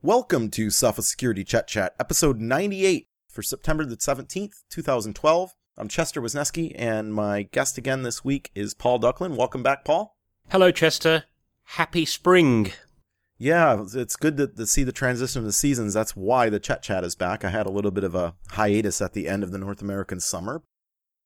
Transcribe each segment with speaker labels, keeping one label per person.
Speaker 1: Welcome to Sophos Security Chet Chat, episode 98 for September the 17th, 2012. I'm Chester Wisniewski, and my guest again this week is Paul Ducklin. Welcome back, Paul.
Speaker 2: Hello, Chester. Happy spring.
Speaker 1: Yeah, it's good to, to see the transition of the seasons. That's why the Chet Chat is back. I had a little bit of a hiatus at the end of the North American summer.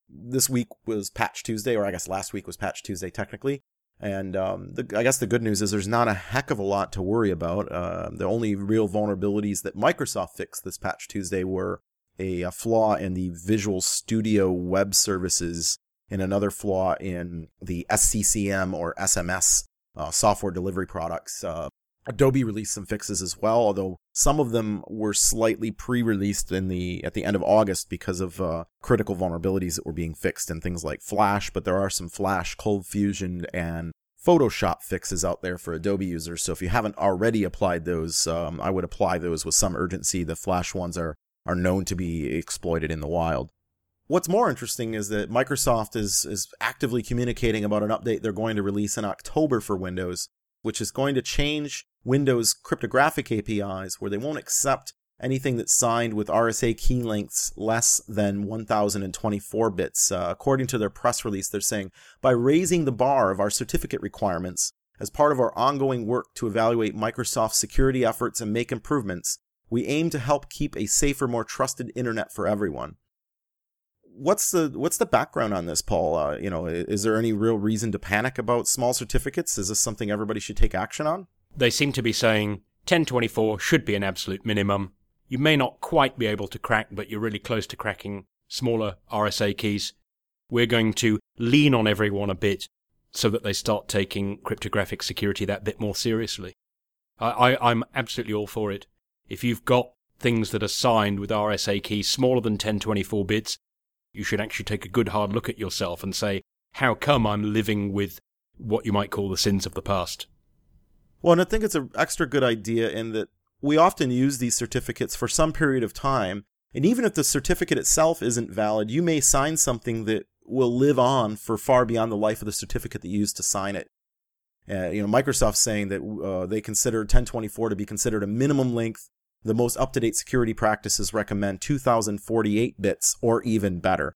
Speaker 1: This week was Patch Tuesday, or I guess last week was Patch Tuesday technically. And um, the, I guess the good news is there's not a heck of a lot to worry about. Uh, the only real vulnerabilities that Microsoft fixed this Patch Tuesday were a, a flaw in the Visual Studio web services and another flaw in the SCCM or SMS uh, software delivery products. Uh, Adobe released some fixes as well, although some of them were slightly pre-released in the at the end of August because of uh, critical vulnerabilities that were being fixed in things like Flash. But there are some Flash, Cold Fusion, and Photoshop fixes out there for Adobe users. So if you haven't already applied those, um, I would apply those with some urgency. The Flash ones are are known to be exploited in the wild. What's more interesting is that Microsoft is is actively communicating about an update they're going to release in October for Windows, which is going to change Windows cryptographic APIs where they won't accept anything that's signed with RSA key lengths less than 1024 bits. Uh, according to their press release, they're saying by raising the bar of our certificate requirements as part of our ongoing work to evaluate Microsoft's security efforts and make improvements, we aim to help keep a safer, more trusted internet for everyone. What's the what's the background on this, Paul? Uh, you know, is there any real reason to panic about small certificates? Is this something everybody should take action on?
Speaker 2: They seem to be saying 1024 should be an absolute minimum. You may not quite be able to crack, but you're really close to cracking smaller RSA keys. We're going to lean on everyone a bit so that they start taking cryptographic security that bit more seriously. I, I, I'm absolutely all for it. If you've got things that are signed with RSA keys smaller than 1024 bits, you should actually take a good hard look at yourself and say, how come I'm living with what you might call the sins of the past?
Speaker 1: Well, and I think it's an extra good idea in that we often use these certificates for some period of time. And even if the certificate itself isn't valid, you may sign something that will live on for far beyond the life of the certificate that you used to sign it. Uh, you know, Microsoft's saying that uh, they consider 1024 to be considered a minimum length. The most up to date security practices recommend 2048 bits or even better.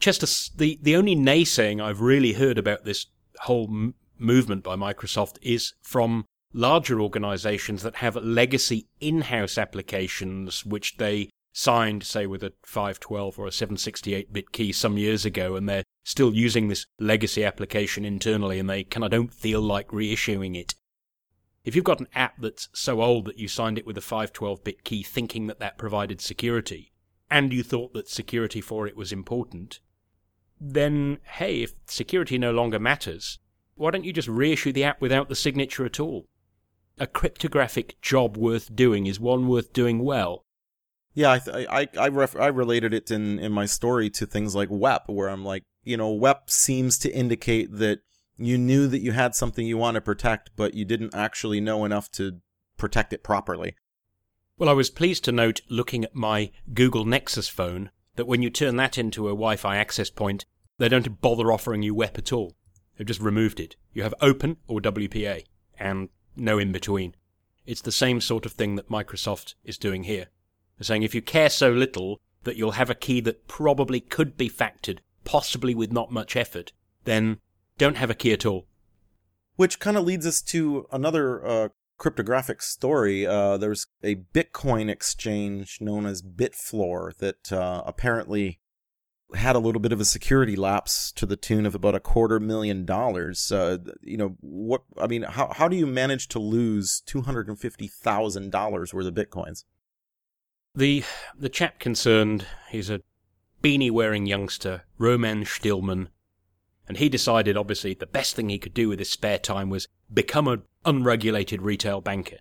Speaker 2: Chester, the, the only naysaying I've really heard about this whole m- movement by Microsoft is from larger organizations that have legacy in-house applications which they signed, say, with a 512 or a 768 bit key some years ago, and they're still using this legacy application internally, and they kind of don't feel like reissuing it. If you've got an app that's so old that you signed it with a 512 bit key thinking that that provided security, and you thought that security for it was important, then hey, if security no longer matters, why don't you just reissue the app without the signature at all? A cryptographic job worth doing is one worth doing well.
Speaker 1: Yeah, I I I, ref- I related it in in my story to things like WEP, where I'm like, you know, WEP seems to indicate that you knew that you had something you want to protect, but you didn't actually know enough to protect it properly.
Speaker 2: Well, I was pleased to note, looking at my Google Nexus phone, that when you turn that into a Wi Fi access point, they don't bother offering you WEP at all. They've just removed it. You have open or WPA, and no in between. It's the same sort of thing that Microsoft is doing here. They're saying if you care so little that you'll have a key that probably could be factored, possibly with not much effort, then don't have a key at all.
Speaker 1: Which kind of leads us to another uh, cryptographic story. Uh, there's a Bitcoin exchange known as Bitfloor that uh, apparently had a little bit of a security lapse to the tune of about a quarter million dollars. Uh, you know what? I mean, how how do you manage to lose two hundred and fifty thousand dollars worth of bitcoins?
Speaker 2: The the chap concerned, he's a beanie wearing youngster, Roman Shtylman, and he decided obviously the best thing he could do with his spare time was become an unregulated retail banker.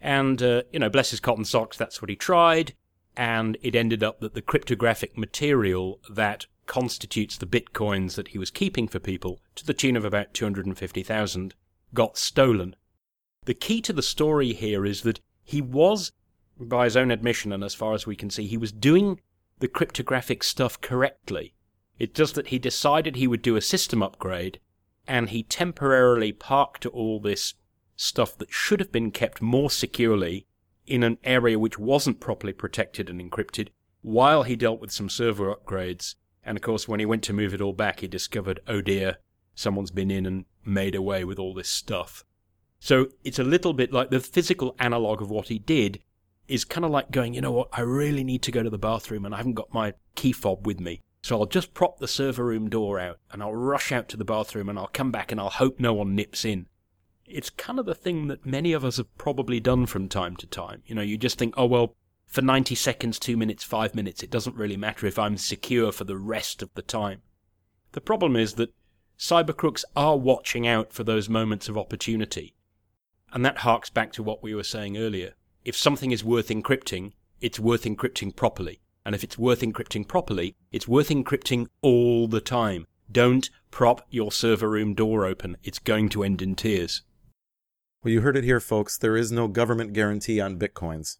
Speaker 2: And uh, you know, bless his cotton socks, that's what he tried and it ended up that the cryptographic material that constitutes the bitcoins that he was keeping for people, to the tune of about 250,000, got stolen. The key to the story here is that he was, by his own admission, and as far as we can see, he was doing the cryptographic stuff correctly. It's just that he decided he would do a system upgrade, and he temporarily parked all this stuff that should have been kept more securely in an area which wasn't properly protected and encrypted while he dealt with some server upgrades. And of course, when he went to move it all back, he discovered, oh dear, someone's been in and made away with all this stuff. So it's a little bit like the physical analog of what he did is kind of like going, you know what, I really need to go to the bathroom and I haven't got my key fob with me. So I'll just prop the server room door out and I'll rush out to the bathroom and I'll come back and I'll hope no one nips in. It's kind of the thing that many of us have probably done from time to time. You know, you just think, oh, well, for 90 seconds, 2 minutes, 5 minutes, it doesn't really matter if I'm secure for the rest of the time. The problem is that cybercrooks are watching out for those moments of opportunity. And that harks back to what we were saying earlier. If something is worth encrypting, it's worth encrypting properly. And if it's worth encrypting properly, it's worth encrypting all the time. Don't prop your server room door open. It's going to end in tears.
Speaker 1: Well, you heard it here, folks. There is no government guarantee on bitcoins.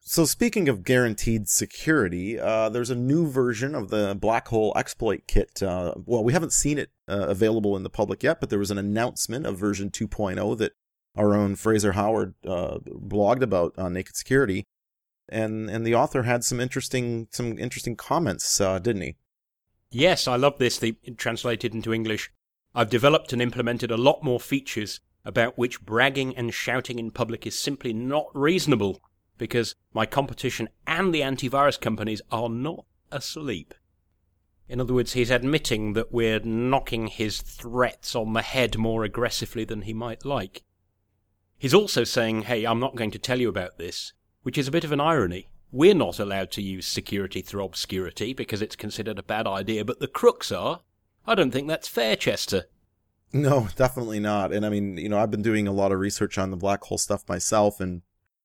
Speaker 1: So, speaking of guaranteed security, uh, there's a new version of the Black Hole exploit kit. Uh, well, we haven't seen it uh, available in the public yet, but there was an announcement of version 2.0 that our own Fraser Howard uh, blogged about on Naked Security, and and the author had some interesting some interesting comments, uh, didn't he?
Speaker 2: Yes, I love this. The translated into English. I've developed and implemented a lot more features about which bragging and shouting in public is simply not reasonable because my competition and the antivirus companies are not asleep. In other words, he's admitting that we're knocking his threats on the head more aggressively than he might like. He's also saying, hey, I'm not going to tell you about this, which is a bit of an irony. We're not allowed to use security through obscurity because it's considered a bad idea, but the crooks are. I don't think that's fair, Chester.
Speaker 1: No, definitely not. And I mean, you know, I've been doing a lot of research on the black hole stuff myself and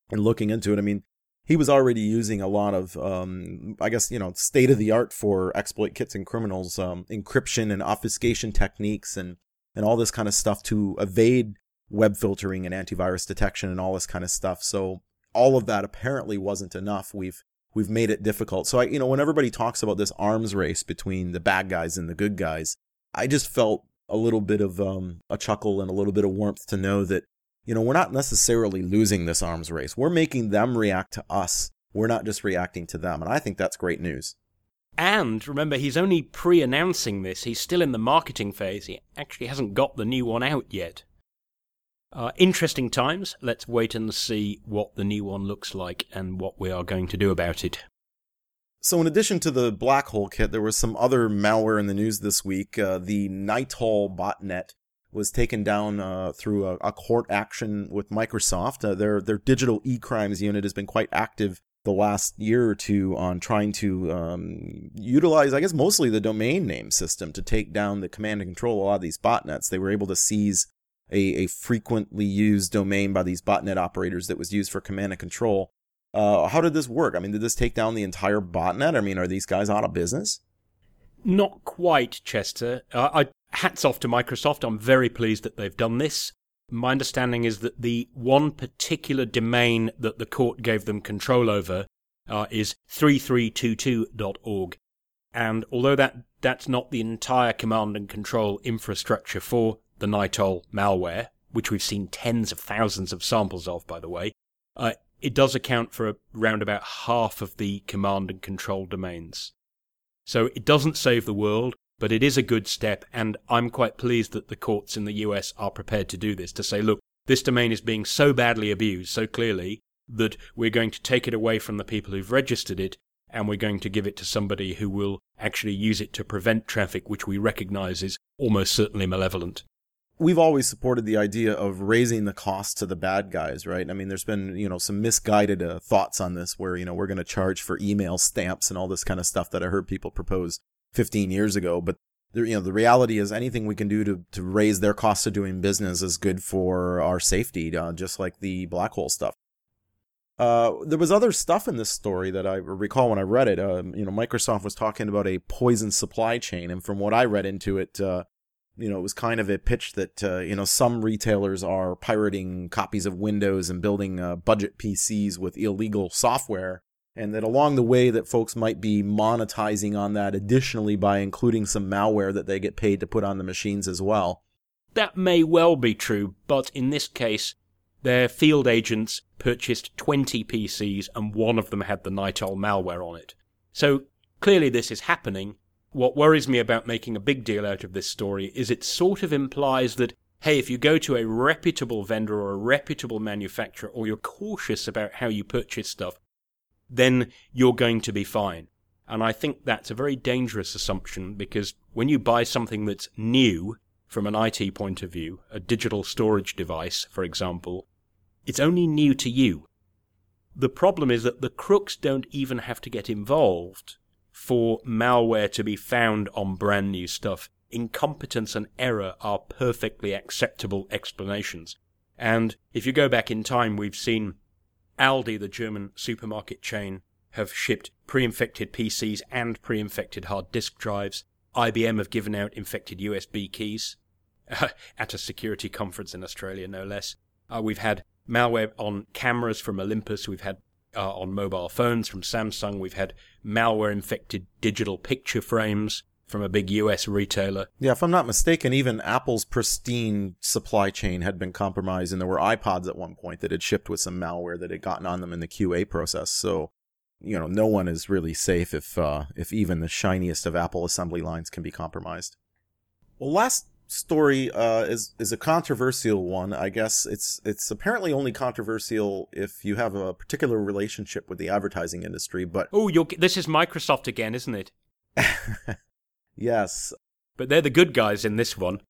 Speaker 1: and looking into it. I mean, he was already using a lot of, um, I guess, you know, state of the art for exploit kits and criminals, um, encryption and obfuscation techniques and, and all this kind of stuff to evade web filtering and antivirus detection and all this kind of stuff. So all of that apparently wasn't enough. We've we've made it difficult. So I, you know, when everybody talks about this arms race between the bad guys and the good guys, I just felt a little bit of um, a chuckle and a little bit of warmth to know that you know we're not necessarily losing this arms race. We're making them react to us. We're not just reacting to them, and I think that's great news.
Speaker 2: And remember, he's only pre-announcing this. He's still in the marketing phase. He actually hasn't got the new one out yet. Uh, interesting times. Let's wait and see what the new one looks like and what we are going to do about it.
Speaker 1: So, in addition to the black hole kit, there was some other malware in the news this week. Uh, the Nitol botnet was taken down uh, through a, a, court action with Microsoft. Uh, their their digital e-crimes unit has been quite active the last year or two on trying to um, utilize, I guess, mostly the domain name system to take down the command and control a lot of these botnets. They were able to seize a, a frequently used domain by these botnet operators that was used for command and control. Uh, how did this work? I mean, did this take down the entire botnet? I mean, are these guys out of business?
Speaker 2: Not quite, Chester. Uh, I, hats off to Microsoft. I'm very pleased that they've done this. My understanding is that the one particular domain that the court gave them control over uh, is 3322.org. And although that, that's not the entire command and control infrastructure for the Nitol malware, which we've seen tens of thousands of samples of, by the way, uh, it does account for around about half of the command and control domains. So it doesn't save the world, but it is a good step, and I'm quite pleased that the courts in the US are prepared to do this, to say, look, this domain is being so badly abused so clearly that we're going to take it away from the people who've registered it and we're going to give it to somebody who will actually use it to prevent traffic which we recognize is almost certainly malevolent
Speaker 1: we've always supported the idea of raising the cost to the bad guys, right? I mean, there's been, you know, some misguided uh, thoughts on this where, you know, we're going to charge for email stamps and all this kind of stuff that I heard people propose 15 years ago. But, you know, the reality is anything we can do to, to raise their cost of doing business is good for our safety, uh, just like the black hole stuff. Uh, there was other stuff in this story that I recall when I read it. Uh, you know, Microsoft was talking about a poison supply chain, and from what I read into it, uh, you know, it was kind of a pitch that, uh, you know, some retailers are pirating copies of Windows and building uh, budget PCs with illegal software. And that along the way that folks might be monetizing on that additionally by including some malware that they get paid to put on the machines as well.
Speaker 2: That may well be true, but in this case, their field agents purchased 20 PCs and one of them had the Nitol malware on it. So clearly this is happening. What worries me about making a big deal out of this story is it sort of implies that, hey, if you go to a reputable vendor or a reputable manufacturer or you're cautious about how you purchase stuff, then you're going to be fine. And I think that's a very dangerous assumption because when you buy something that's new from an IT point of view, a digital storage device, for example, it's only new to you. The problem is that the crooks don't even have to get involved for malware to be found on brand new stuff. Incompetence and error are perfectly acceptable explanations. And if you go back in time, we've seen Aldi, the German supermarket chain, have shipped pre-infected PCs and pre-infected hard disk drives. IBM have given out infected USB keys at a security conference in Australia, no less. Uh, we've had malware on cameras from Olympus. We've had uh, on mobile phones from Samsung. We've had malware infected digital picture frames from a big US retailer.
Speaker 1: Yeah, if I'm not mistaken, even Apple's pristine supply chain had been compromised, and there were iPods at one point that had shipped with some malware that had gotten on them in the QA process. So, you know, no one is really safe if uh, if even the shiniest of Apple assembly lines can be compromised. Well, last story uh, is is a controversial one. I guess it's it's apparently only controversial if you have a particular relationship with the advertising industry. But
Speaker 2: oh, this is Microsoft again, isn't it?
Speaker 1: yes,
Speaker 2: but they're the good guys in this one.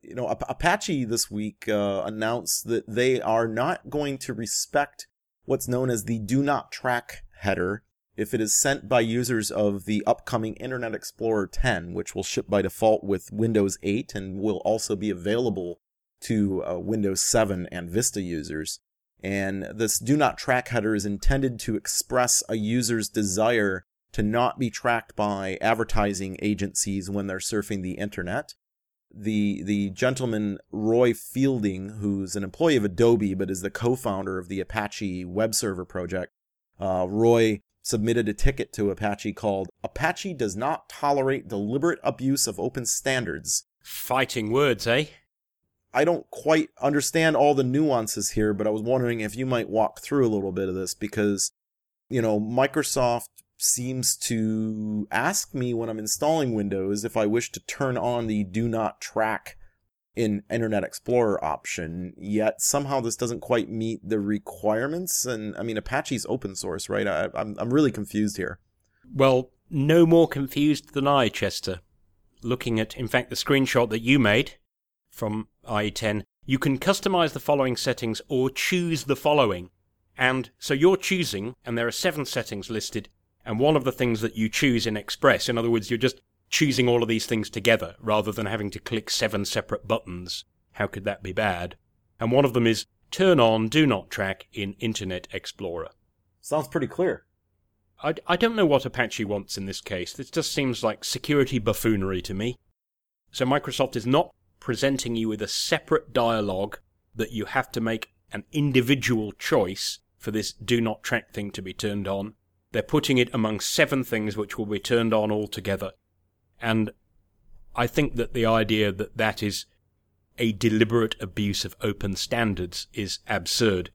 Speaker 1: You know, Apache this week uh, announced that they are not going to respect what's known as the "Do Not Track" header if it is sent by users of the upcoming Internet Explorer 10, which will ship by default with Windows 8 and will also be available to uh, Windows 7 and Vista users. And this do not track header is intended to express a user's desire to not be tracked by advertising agencies when they're surfing the internet. The the gentleman Roy Fielding, who's an employee of Adobe but is the co-founder of the Apache web server project, uh, Roy submitted a ticket to Apache called Apache Does Not Tolerate Deliberate Abuse of Open Standards.
Speaker 2: Fighting words, eh?
Speaker 1: I don't quite understand all the nuances here, but I was wondering if you might walk through a little bit of this because, you know, Microsoft seems to ask me when I'm installing Windows if I wish to turn on the do not track in Internet Explorer option, yet somehow this doesn't quite meet the requirements. And I mean, Apache's open source, right? I, am I'm, I'm really confused here.
Speaker 2: Well, no more confused than I, Chester. Looking at, in fact, the screenshot that you made from IE10, you can customize the following settings or choose the following. And so you're choosing, and there are seven settings listed, and one of the things that you choose in Express, in other words, you're just choosing all of these things together rather than having to click seven separate buttons. How could that be bad? And one of them is turn on do not track in Internet Explorer.
Speaker 1: Sounds pretty clear.
Speaker 2: I, I don't know what Apache wants in this case. This just seems like security buffoonery to me. So Microsoft is not presenting you with a separate dialogue that you have to make an individual choice for this do not track thing to be turned on. They're putting it among seven things which will be turned on altogether and I think that the idea that that is a deliberate abuse of open standards is absurd.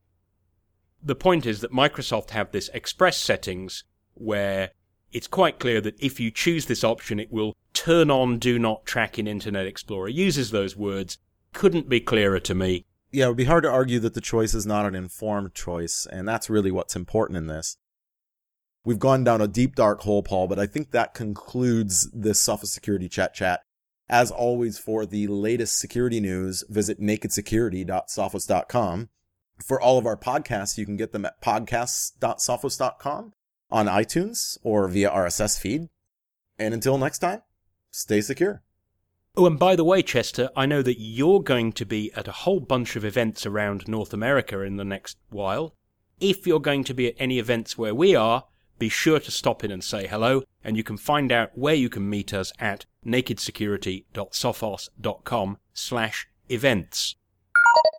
Speaker 2: The point is that Microsoft have this express settings where it's quite clear that if you choose this option, it will turn on do not track in Internet Explorer. Uses those words. Couldn't be clearer to me.
Speaker 1: Yeah, it would be hard to argue that the choice is not an informed choice, and that's really what's important in this. We've gone down a deep dark hole, Paul, but I think that concludes this Sophos Security Chet Chat. As always, for the latest security news, visit nakedsecurity.sophos.com. For all of our podcasts, you can get them at podcasts.sophos.com on iTunes or via RSS feed. And until next time, stay secure.
Speaker 2: Oh, and by the way, Chester, I know that you're going to be at a whole bunch of events around North America in the next while. If you're going to be at any events where we are, be sure to stop in and say hello, and you can find out where you can meet us at nakedsecurity.sophos.com slash events.